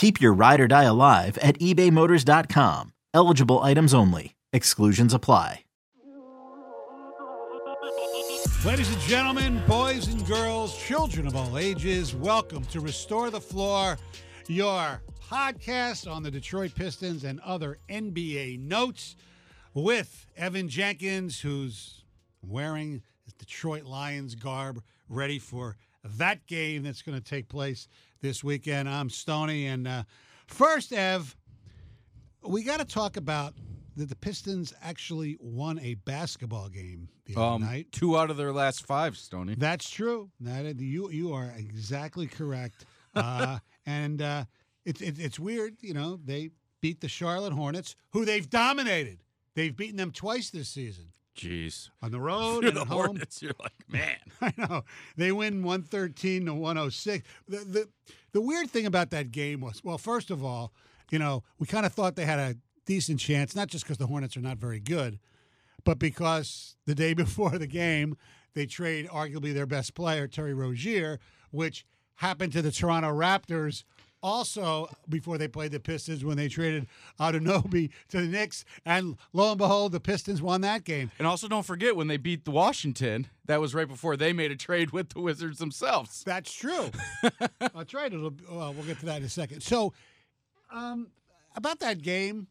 Keep your ride or die alive at ebaymotors.com. Eligible items only. Exclusions apply. Ladies and gentlemen, boys and girls, children of all ages, welcome to Restore the Floor, your podcast on the Detroit Pistons and other NBA notes with Evan Jenkins, who's wearing his Detroit Lions garb, ready for that game that's going to take place this weekend. I'm Stoney. And uh, first, Ev, we got to talk about that the Pistons actually won a basketball game the other Um, night. two out of their last five, Stoney. That's true. That you you are exactly correct. Uh, and uh, it's it, it's weird, you know. They beat the Charlotte Hornets, who they've dominated. They've beaten them twice this season Jeez. on the road You're and the at home. Hornets. You're like, man. I know they win one thirteen to one hundred six. The, the the weird thing about that game was, well, first of all, you know, we kind of thought they had a decent chance, not just because the Hornets are not very good, but because the day before the game they trade arguably their best player, Terry Rozier, which happened to the Toronto Raptors. Also, before they played the Pistons, when they traded Anunoby to the Knicks, and lo and behold, the Pistons won that game. And also, don't forget when they beat the Washington, that was right before they made a trade with the Wizards themselves. That's true. That's right. It'll, well, we'll get to that in a second. So, um, about that game,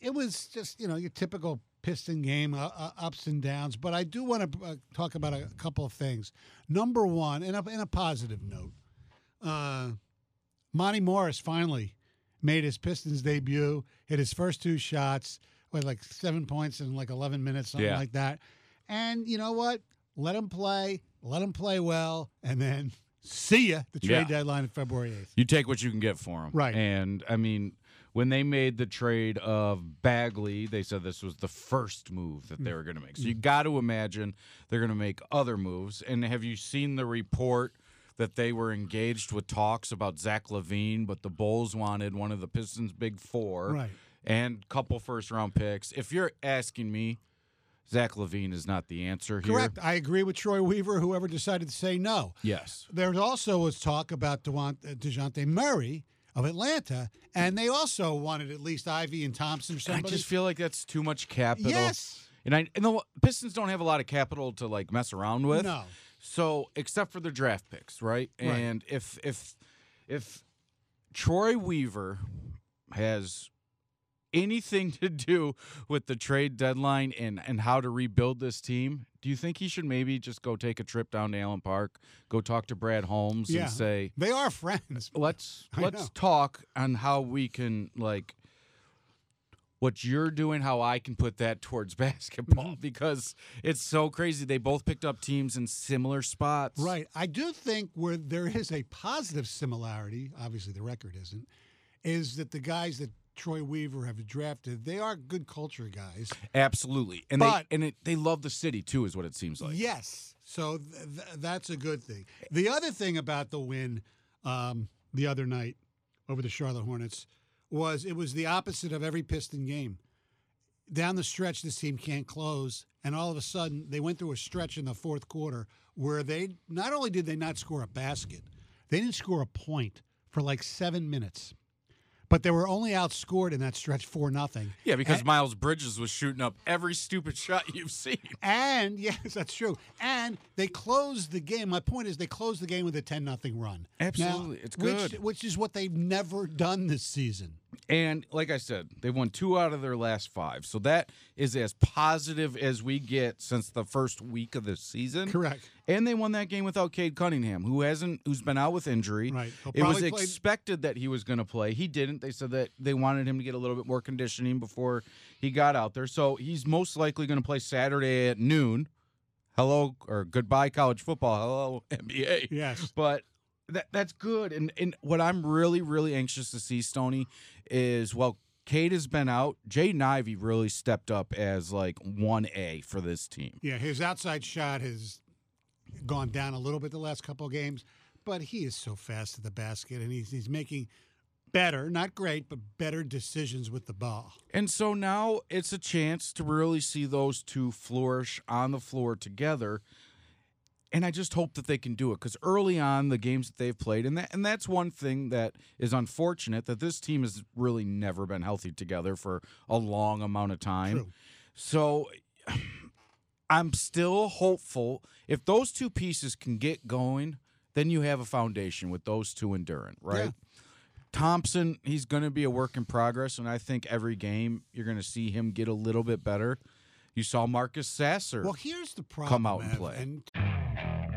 it was just you know your typical Piston game, uh, uh, ups and downs. But I do want to uh, talk about a couple of things. Number one, in a, in a positive note, uh, Monte Morris finally made his Pistons debut. Hit his first two shots with like seven points in like eleven minutes, something Yeah. like that. And you know what? Let him play. Let him play well, and then see ya. The trade Yeah. deadline of February eighth. You take what you can get for him. Right. And, I mean, when they made the trade of Bagley, they said this was the first move that they Mm. were going to make. So you got to imagine they're going to make other moves. And have you seen the report that they were engaged with talks about Zach LaVine, but the Bulls wanted one of the Pistons' big four Right. and couple first round picks? If you're asking me, Zach LaVine is not the answer here. Correct. I agree with Troy Weaver. Whoever decided to say no. Yes. There also was talk about uh, Dejounte Murray of Atlanta, and they also wanted at least Ivey and Thompson or I just feel like that's too much capital. yes. And I and the Pistons don't have a lot of capital to like mess around with. No. So except for their draft picks, right? Right. And if if if Troy Weaver has anything to do with the trade deadline and and how to rebuild this team, do you think he should maybe just go take a trip down to Allen Park, go talk to Brad Holmes Yeah. and say, They are friends. let's let's talk on how we can like what you're doing how i can put that towards basketball Mm-hmm. because it's so crazy they both picked up teams in similar spots Right. I do think where there is a positive similarity, obviously the record isn't, is that the guys that Troy Weaver have drafted, they are good culture guys. absolutely and But- they and it, they love the city too is what it seems like Yes. So th- th- that's a good thing. The other thing about the win um, the other night over the Charlotte Hornets was it was the opposite of every Piston game. Down the stretch, this team can't close, and all of a sudden they went through a stretch in the fourth quarter where they not only did they not score a basket, they didn't score a point for like seven minutes. But they were only outscored in that stretch four nothing. yeah because And- miles bridges was shooting up every stupid shot you've seen And yes, that's true. And they closed the game. My point is, they closed the game with a ten nothing run. Now, Absolutely. It's which- good. which is what they've never done this season. And like I said, they've won two out of their last five. So that is as positive as we get since the first week of the season. Correct. And they won that game without Cade Cunningham, who hasn't who's been out with injury. Right. He'll It was expected that he was going to play. He didn't. They said that they wanted him to get a little bit more conditioning before he got out there. So he's most likely going to play Saturday at noon. Hello or goodbye college football. Hello NBA. Yes. But that that's good. And and what I'm really really anxious to see, Stoney, is well, Cade has been out. Jaden Ivey really stepped up as like one A for this team. Yeah, his outside shot has gone down a little bit the last couple of games, but he is so fast at the basket, and he's he's making better, not great, but better decisions with the ball. And so now it's a chance to really see those two flourish on the floor together. And I just hope that they can do it because early on the games that they've played, and that and that's one thing that is unfortunate that this team has really never been healthy together for a long amount of time. True. So I'm still hopeful if those two pieces can get going, then you have a foundation with those two enduring, right? Yeah. Thompson, he's going to be a work in progress, and I think every game you're going to see him get a little bit better. You saw Marcus Sasser. Well, here's the problem. Come out and play. And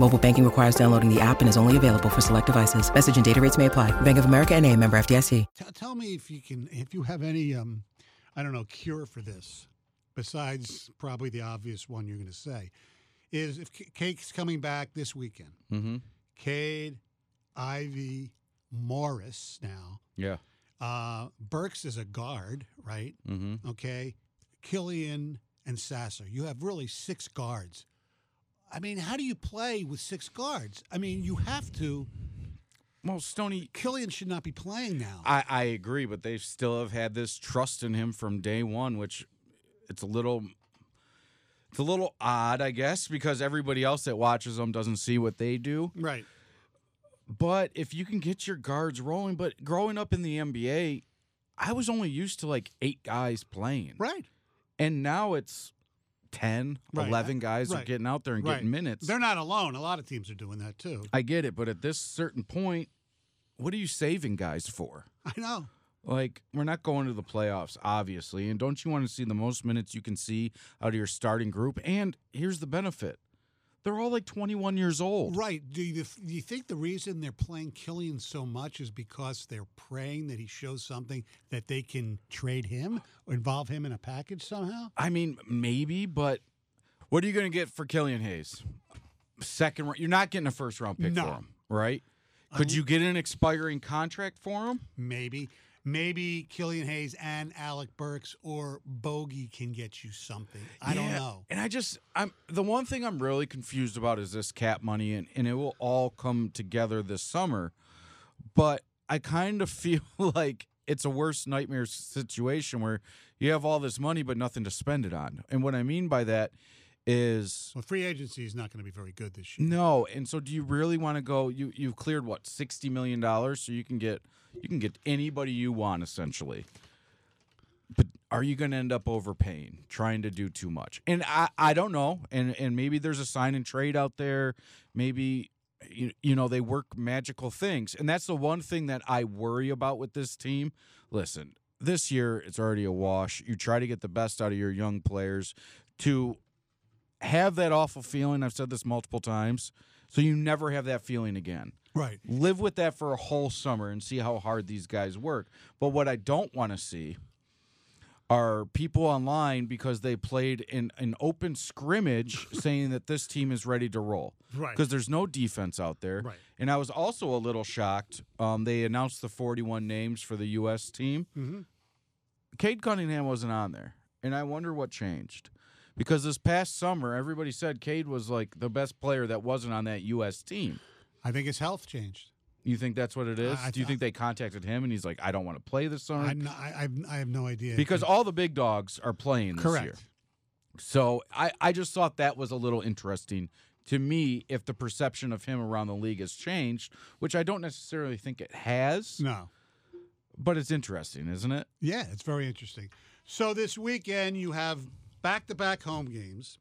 Mobile banking requires downloading the app and is only available for select devices. Message and data rates may apply. Bank of America and a member FDIC. t- tell me if you can, if you have any, um, I don't know, cure for this, besides probably the obvious one you're going to say, is if K- Cade's coming back this weekend, mm-hmm. Cade, Ivey, Morris now. Yeah. Uh, Burks is a guard, right? Mm-hmm. Okay. Killian and Sasser. You have really six guards. I mean, how do you play with six guards? I mean, you have to. Well, Stoney, Killian should not be playing now. I, I agree, but they still have had this trust in him from day one, which it's a little it's a little odd, I guess, because everybody else that watches them doesn't see what they do. right. But if you can get your guards rolling, but growing up in the NBA, I was only used to like eight guys playing. Right. And now it's 10, Right. 11 guys are getting out there and right. getting minutes. They're not alone. A lot of teams are doing that too. I get it, but at this certain point, what are you saving guys for? I know. Like, we're not going to the playoffs, obviously. And don't you want to see the most minutes you can see out of your starting group? And here's the benefit they're all like 21 years old. Right. Do you, do you think the reason they're playing Killian so much is because they're praying that he shows something that they can trade him or involve him in a package somehow? I mean, maybe, but what are you going to get for Killian Hayes? Second, round- you're not getting a first round pick No. for him, right? Could you get an expiring contract for him? Maybe. Maybe Killian Hayes and Alec Burks or Bogey can get you something. I don't know. And I just, I'm the one thing I'm really confused about is this cap money, and, and it will all come together this summer. But I kind of feel like it's a worse nightmare situation where you have all this money but nothing to spend it on. And what I mean by that is Well, free agency is not going to be very good this year. no. And so, do you really want to go? You you've cleared what sixty million dollars, so you can get you can get anybody you want essentially. But are you going to end up overpaying, trying to do too much? And I, I don't know. And and maybe there's a sign and trade out there. Maybe you, you know they work magical things, and that's the one thing that I worry about with this team. Listen, this year it's already a wash. You try to get the best out of your young players to have that awful feeling. I've said this multiple times, so you never have that feeling again. Right. Live with that for a whole summer and see how hard these guys work. But what I don't want to see are people online because they played in an open scrimmage saying that this team is ready to roll. Right. Because there's no defense out there. Right. And I was also a little shocked. Um, they announced the 41 names for the U.S. team. Mhm. Cade Cunningham wasn't on there. And I wonder what changed. Because this past summer, everybody said Cade was like the best player that wasn't on that U.S. team. I think his health changed. You think that's what it is? I- I- Do you think they contacted him and he's like, I don't want to play this summer? I, I, I have no idea. because all the big dogs are playing this correct. year. So I, I just thought that was a little interesting to me if the perception of him around the league has changed, which I don't necessarily think it has, No. but it's interesting, isn't it? Yeah, it's very interesting. So this weekend you have back-to-back home games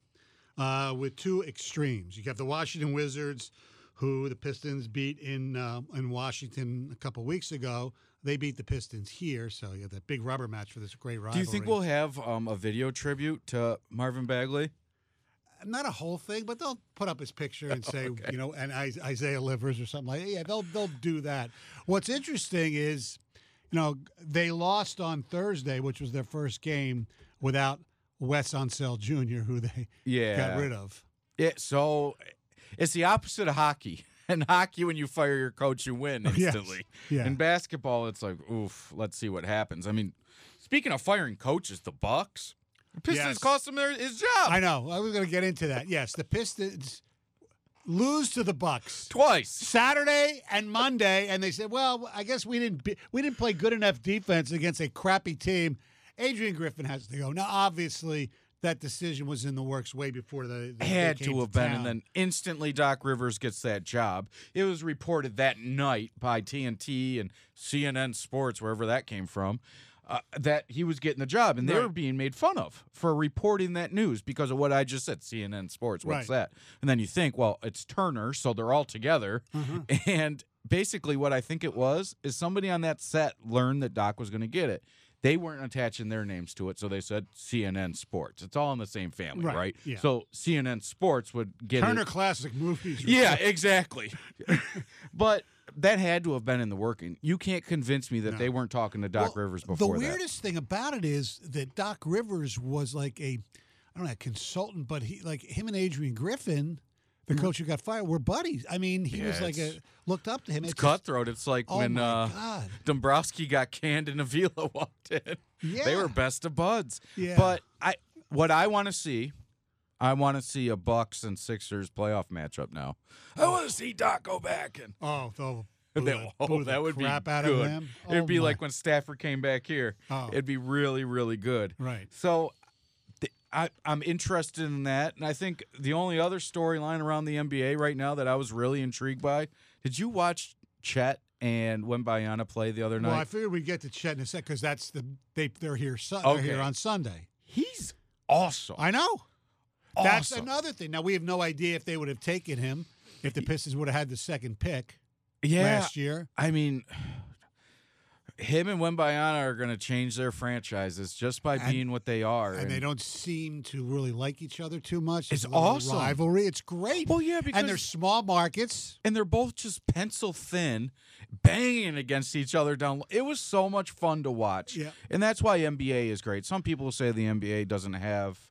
uh, with two extremes. You have the Washington Wizards, who the Pistons beat in uh, in Washington a couple weeks ago. They beat the Pistons here, so you have that big rubber match for this great rivalry. Do you think we'll have um, a video tribute to Marvin Bagley? not a whole thing, but they'll put up his picture and say, you know, and Isaiah Livers or something like that. Yeah, they'll they'll do that. What's interesting is, you know, they lost on Thursday, which was their first game without Wes Unseld Jr., who they Yeah. got rid of. It, so it's the opposite of hockey. In hockey, when you fire your coach, you win Yes. instantly. Yeah. In basketball, it's like, oof, let's see what happens. I mean, speaking of firing coaches, the Bucks, the Pistons Yes. cost him their, his job I know. I was going to get into that. Yes, the Pistons lose to the Bucks. twice. Saturday and Monday, and they said, "Well, I guess we didn't be, we didn't play good enough defense against a crappy team." Adrian Griffin has to go. Now, obviously, that decision was in the works way before the, the Had to have been, town. and then instantly Doc Rivers gets that job. It was reported that night by TNT and CNN Sports, wherever that came from, uh, that he was getting the job, and they Right. were being made fun of for reporting that news because of what I just said. CNN Sports, what's Right. that? And then you think, well, it's Turner, so they're all together, Uh-huh. and basically what I think it was is somebody on that set learned that Doc was going to get it. They weren't attaching their names to it, so they said CNN Sports. It's all in the same family, Right, right? yeah. So CNN Sports would get Turner it. Classic Movies. Yeah, exactly. but that had to have been in the working. You can't convince me that No. they weren't talking to Doc Well, Rivers before The that. weirdest thing about it is that Doc Rivers was like a, I don't know, a consultant, but he like him and Adrian Griffin, the coach who got fired, were buddies. I mean, he Mm. Yeah, was like a looked up to him. It's just- cutthroat. It's like Oh when uh, Dombrowski got canned and Avila walked in. Yeah. They were best of buds. Yeah. But I, what I want to see, I want to see a Bucks and Sixers playoff matchup now. I want to see Doc go back and. Oh, they'll That, the- oh, the that would be crap out good. It'd Oh, be my- like when Stafford came back here. Oh. It'd be really, really good. Right. So I, I'm interested in that. And I think the only other storyline around the NBA right now that I was really intrigued by did you watch Chet and Wembanyama play the other night? Well, I figured we'd get to Chet in a sec because that's the they they're here. Su- Okay. They're here on Sunday. He's awesome. I know. That's another thing. Now we have no idea if they would have taken him if the Pistons would have had the second pick yeah. last year. I mean, him and Wembanyama are going to change their franchises just by And- being what they are. And they don't seem to really like each other too much. It's little awesome. rivalry. It's great. Well, yeah, because and they're small markets. and they're both just pencil thin, banging against each other down. It was so much fun to watch, Yeah. and that's why NBA is great. Some people say the NBA doesn't have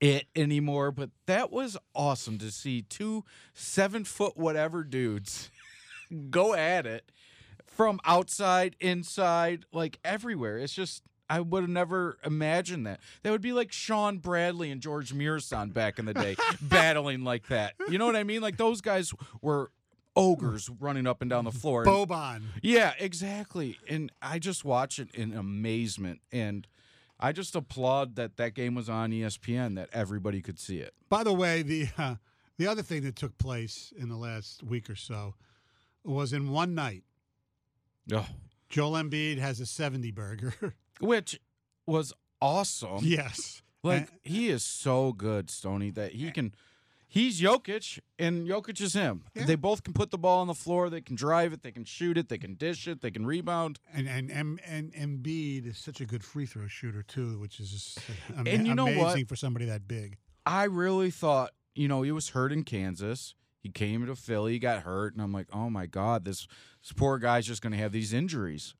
it anymore, but that was awesome to see two seven foot whatever dudes go at it from outside, inside, like everywhere. It's just. I would have never imagined that. That would be like Shawn Bradley and George Muresan back in the day, battling like that. You know what I mean? Like those guys were ogres running up and down the floor. And- Boban. yeah, exactly. And I just watch it in amazement. And I just applaud that that game was on ESPN, that everybody could see it. By the way, the uh, the other thing that took place in the last week or so was in one night. Oh. Joel Embiid has a 70 burger. Which was awesome. Yes. Like And- he is so good, Stoney, that he can. He's Jokic, and Jokic is him. Yeah. They both can put the ball on the floor. They can drive it. They can shoot it. They can dish it. They can rebound. And and and, and Embiid is such a good free throw shooter too, which is ama- And you know what? amazing for somebody that big. I really thought, you know, he was hurt in Kansas. He came to Philly, he got hurt, and I'm like, oh my god, this, this poor guy's just going to have these injuries.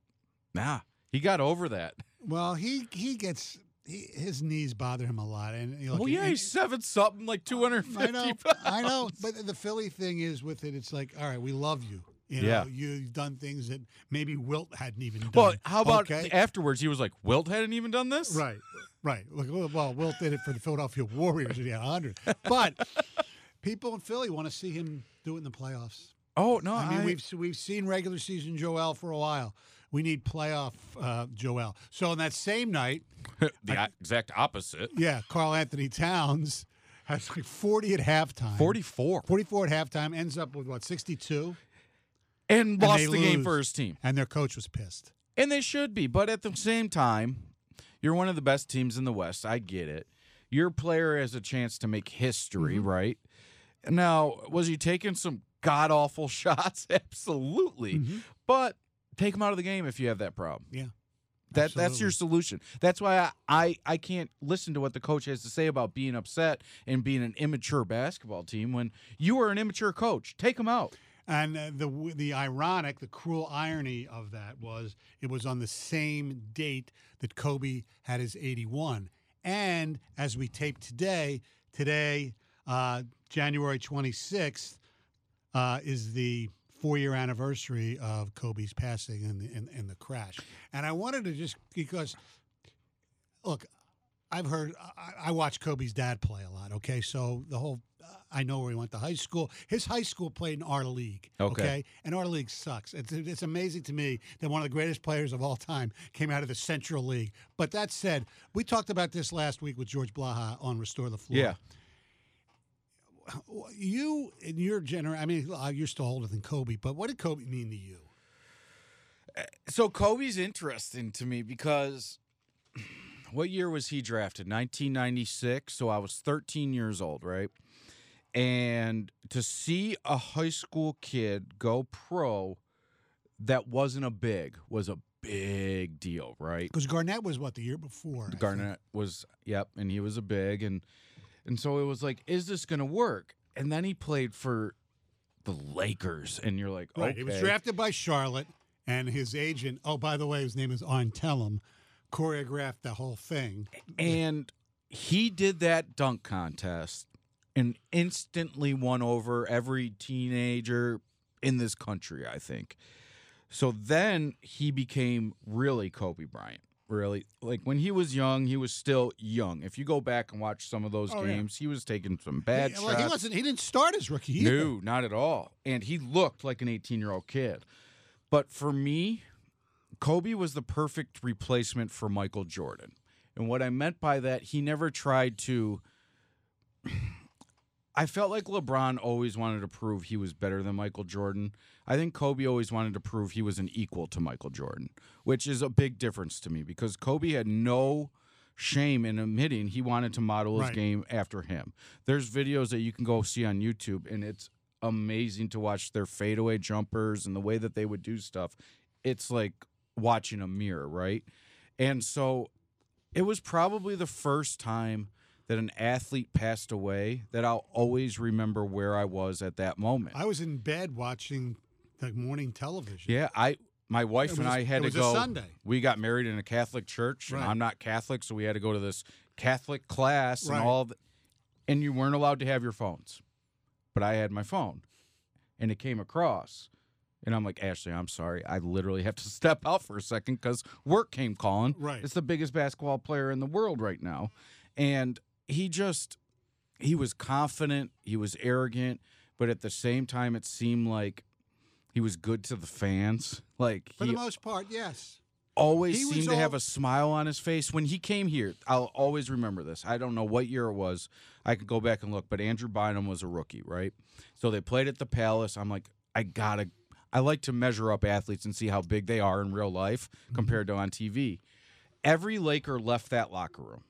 Nah, he got over that. Well, he he gets he, his knees bother him a lot, and you know, well, yeah, and- he's seven something, like 250 I know, pounds. I know. But the Philly thing is with it, it's like, all right, we love you. You know, Yeah. you've done things that maybe Wilt hadn't even done. Well, how about okay? afterwards? He was like, Wilt hadn't even done this? Right, right. Well, Wilt did it for the Philadelphia Warriors, and he had 100. But people in Philly want to see him do it in the playoffs. Oh, no. I mean, I- we've we've seen regular season Joel for a while. We need playoff uh, Joel. So on that same night, the o- exact opposite. yeah, Karl-Anthony Towns has like 40 at halftime. 44. 44 at halftime, ends up with what, 62? And And lost the game for his team. And their coach was pissed. And they should be. But at the same time, you're one of the best teams in the West. I get it. Your player has a chance to make history, Mm-hmm. right? Now, was he taking some god awful shots? Absolutely. Mm-hmm. But take him out of the game if you have that problem. Yeah. That that's your solution. That's why I, I I can't listen to what the coach has to say about being upset and being an immature basketball team when you are an immature coach. Take him out. And uh, the the ironic, the cruel irony of that was it was on the same date that Kobe had his 81. And as we tape today, today, uh, January 26th, uh, is the four year anniversary of Kobe's passing in the, the crash. And I wanted to just, because, look, I've heard, I, I watch Kobe's dad play a lot, okay? So the whole, I know where he went to high school. His high school played in our league, Okay. okay? And our league sucks. It's, it's amazing to me that one of the greatest players of all time came out of the Central League. But that said, we talked about this last week with George Blaha on Restore the Floor. Yeah. You, in your generation, I mean, you're still older than Kobe, but what did Kobe mean to you? So Kobe's interesting to me because what year was he drafted? 1996. So I was 13 years old, right? And to see a high school kid go pro that wasn't a big was a big deal, right? Because Garnett was what the year before. Garnett was yep, and he was a big and and so it was like, is this gonna work? And then he played for the Lakers, and you're like, Right. okay. He was drafted by Charlotte, and his agent, oh, by the way, his name is Arn Tellem, choreographed the whole thing. and he did that dunk contest and instantly won over every teenager in this country, I think. So then he became really Kobe Bryant. Really, like when he was young, he was still young. If you go back and watch some of those Oh, yeah. games, he was taking some bad He- shots. he wasn't. He didn't start his rookie year. No, not at all. And he looked like an 18 year old kid. But for me, Kobe was the perfect replacement for Michael Jordan. And what I meant by that, he never tried to. I felt like LeBron always wanted to prove he was better than Michael Jordan. I think Kobe always wanted to prove he was an equal to Michael Jordan, which is a big difference to me because Kobe had no shame in admitting he wanted to model his Right. game after him. There's videos that you can go see on YouTube, and it's amazing to watch their fadeaway jumpers and the way that they would do stuff. It's like watching a mirror, right? And so it was probably the first time that an athlete passed away that I'll always remember where I was at that moment. I was in bed watching the morning television. Yeah, I my wife and I had it to was a go. Sunday. We got married in a Catholic church, and Right. I'm not Catholic, so we had to go to this Catholic class and all. Of, and you weren't allowed to have your phones, but I had my phone, and it came across, and I'm like, Ashley, I'm sorry, I literally have to step out for a second because work came calling. Right. it's the biggest basketball player in the world right now, and he just he was confident, he was arrogant, but at the same time, it seemed like he was good to the fans. Like For he the most part, yes. always he seemed to have a smile on his face when he came here. I'll always remember this. I don't know what year it was. I could go back and look, but Andrew Bynum was a rookie, right? So they played at the Palace. I'm like, I gotta. I like to measure up athletes and see how big they are in real life compared to on TV. every Laker left that locker room.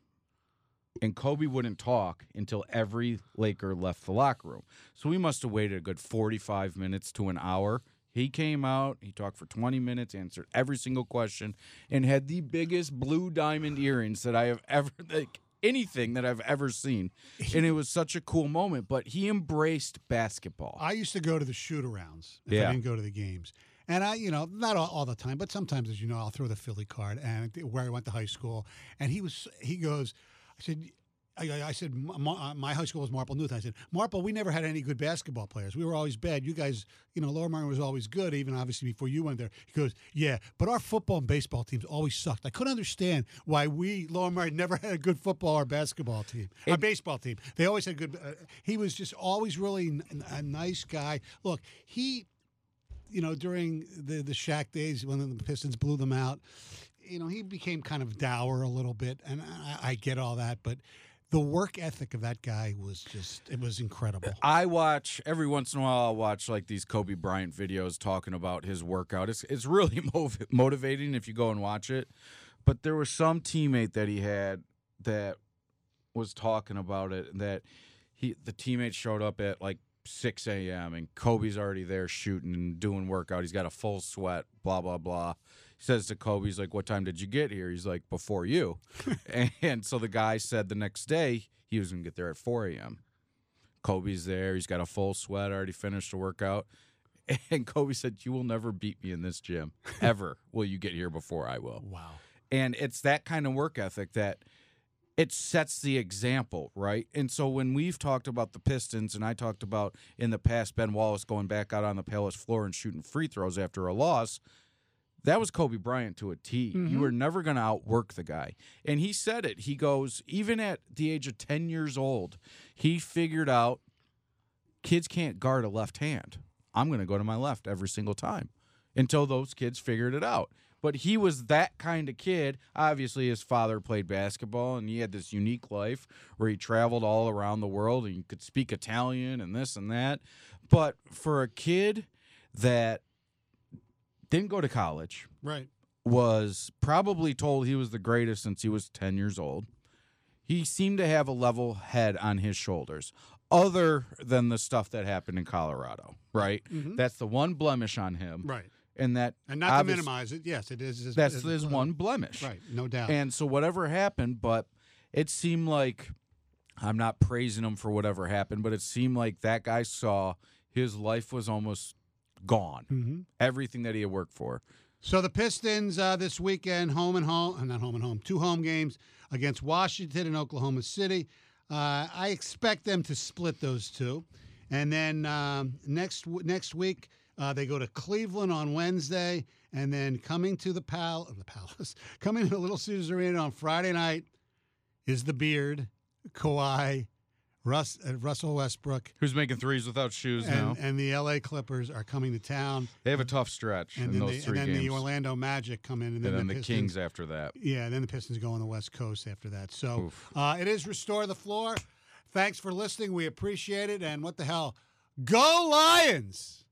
And Kobe wouldn't talk until every Laker left the locker room. So we must have waited a good 45 minutes to an hour. He came out, he talked for 20 minutes, answered every single question, and had the biggest blue diamond earrings that I have ever, like anything that I've ever seen. And it was such a cool moment, but he embraced basketball. I used to go to the shoot arounds if Yeah. I didn't go to the games. And I, you know, not all, all the time, but sometimes, as you know, I'll throw the Philly card and where I went to high school. And he was, he goes, I said, I, I- said, "Ma- Ma- my high school was Marple Newth. I said, Marple, we never had any good basketball players. We were always bad. You guys, you know, Lower Merion was always good, even obviously before you went there. He goes, yeah, but our football and baseball teams always sucked. I couldn't understand why we, Lower Merion, never had a good football or basketball team, a baseball team. They always had good. Uh, he was just always really n- a nice guy. Look, he you know, during the the Shaq days when the Pistons blew them out, you know, he became kind of dour a little bit, and I, I get all that, but the work ethic of that guy was just it was incredible. I watch every once in a while. I'll watch like these Kobe Bryant videos talking about his workout. It's it's really mov- motivating if you go and watch it. But there was some teammate that he had that was talking about it that he the teammate showed up at like 6 a.m. and Kobe's already there shooting and doing workout. He's got a full sweat. Blah blah blah. Says to Kobe, he's like, "What time did you get here?" He's like, "Before you." and so the guy said the next day he was gonna get there at 4 a.m. Kobe's there. He's got a full sweat, already finished the workout. And Kobe said, You will never beat me in this gym. Ever will you get here before I will. Wow. And it's that kind of work ethic that it sets the example, right? And so when we've talked about the Pistons, and I talked about in the past Ben Wallace going back out on the Palace floor and shooting free throws after a loss, that was Kobe Bryant to a T. You were mm-hmm. never going to outwork the guy. And he said it. He goes, even at the age of 10 years old, he figured out kids can't guard a left hand. I'm going to go to my left every single time until those kids figured it out. But he was that kind of kid. Obviously, his father played basketball and he had this unique life where he traveled all around the world and he could speak Italian and this and that. But for a kid that didn't go to college, Right. was probably told he was the greatest since he was 10 years old. He seemed to have a level head on his shoulders, other than the stuff that happened in Colorado, right? That's the one blemish on him. Mm-hmm. Right. And that And not to minimize it, yes, it is. that's his one blemish. Right. No doubt. And so whatever happened, but it seemed like I'm not praising him for whatever happened, but it seemed like that guy saw his life was almost gone. Mm-hmm. Everything that he had worked for. So the Pistons uh, this weekend, home and home, uh, not home and home, two home games against Washington and Oklahoma City. Uh, I expect them to split those two, and then um, next next week uh, they go to Cleveland on Wednesday, and then coming to the Pal the Palace, coming to the Little Caesars Arena on Friday night is the Beard, Kawhi, Russ, uh, Russell Westbrook, Who's making threes without shoes now? and, and the L.A. Clippers are coming to town. They have a tough stretch And in then, those the, and three then the Orlando Magic come in, and and then, then the, Pistons, Kings after that. Yeah, and then the Pistons go on the West Coast after that. So uh, it is restore the floor. Thanks for listening. We appreciate it. And what the hell, go Lions!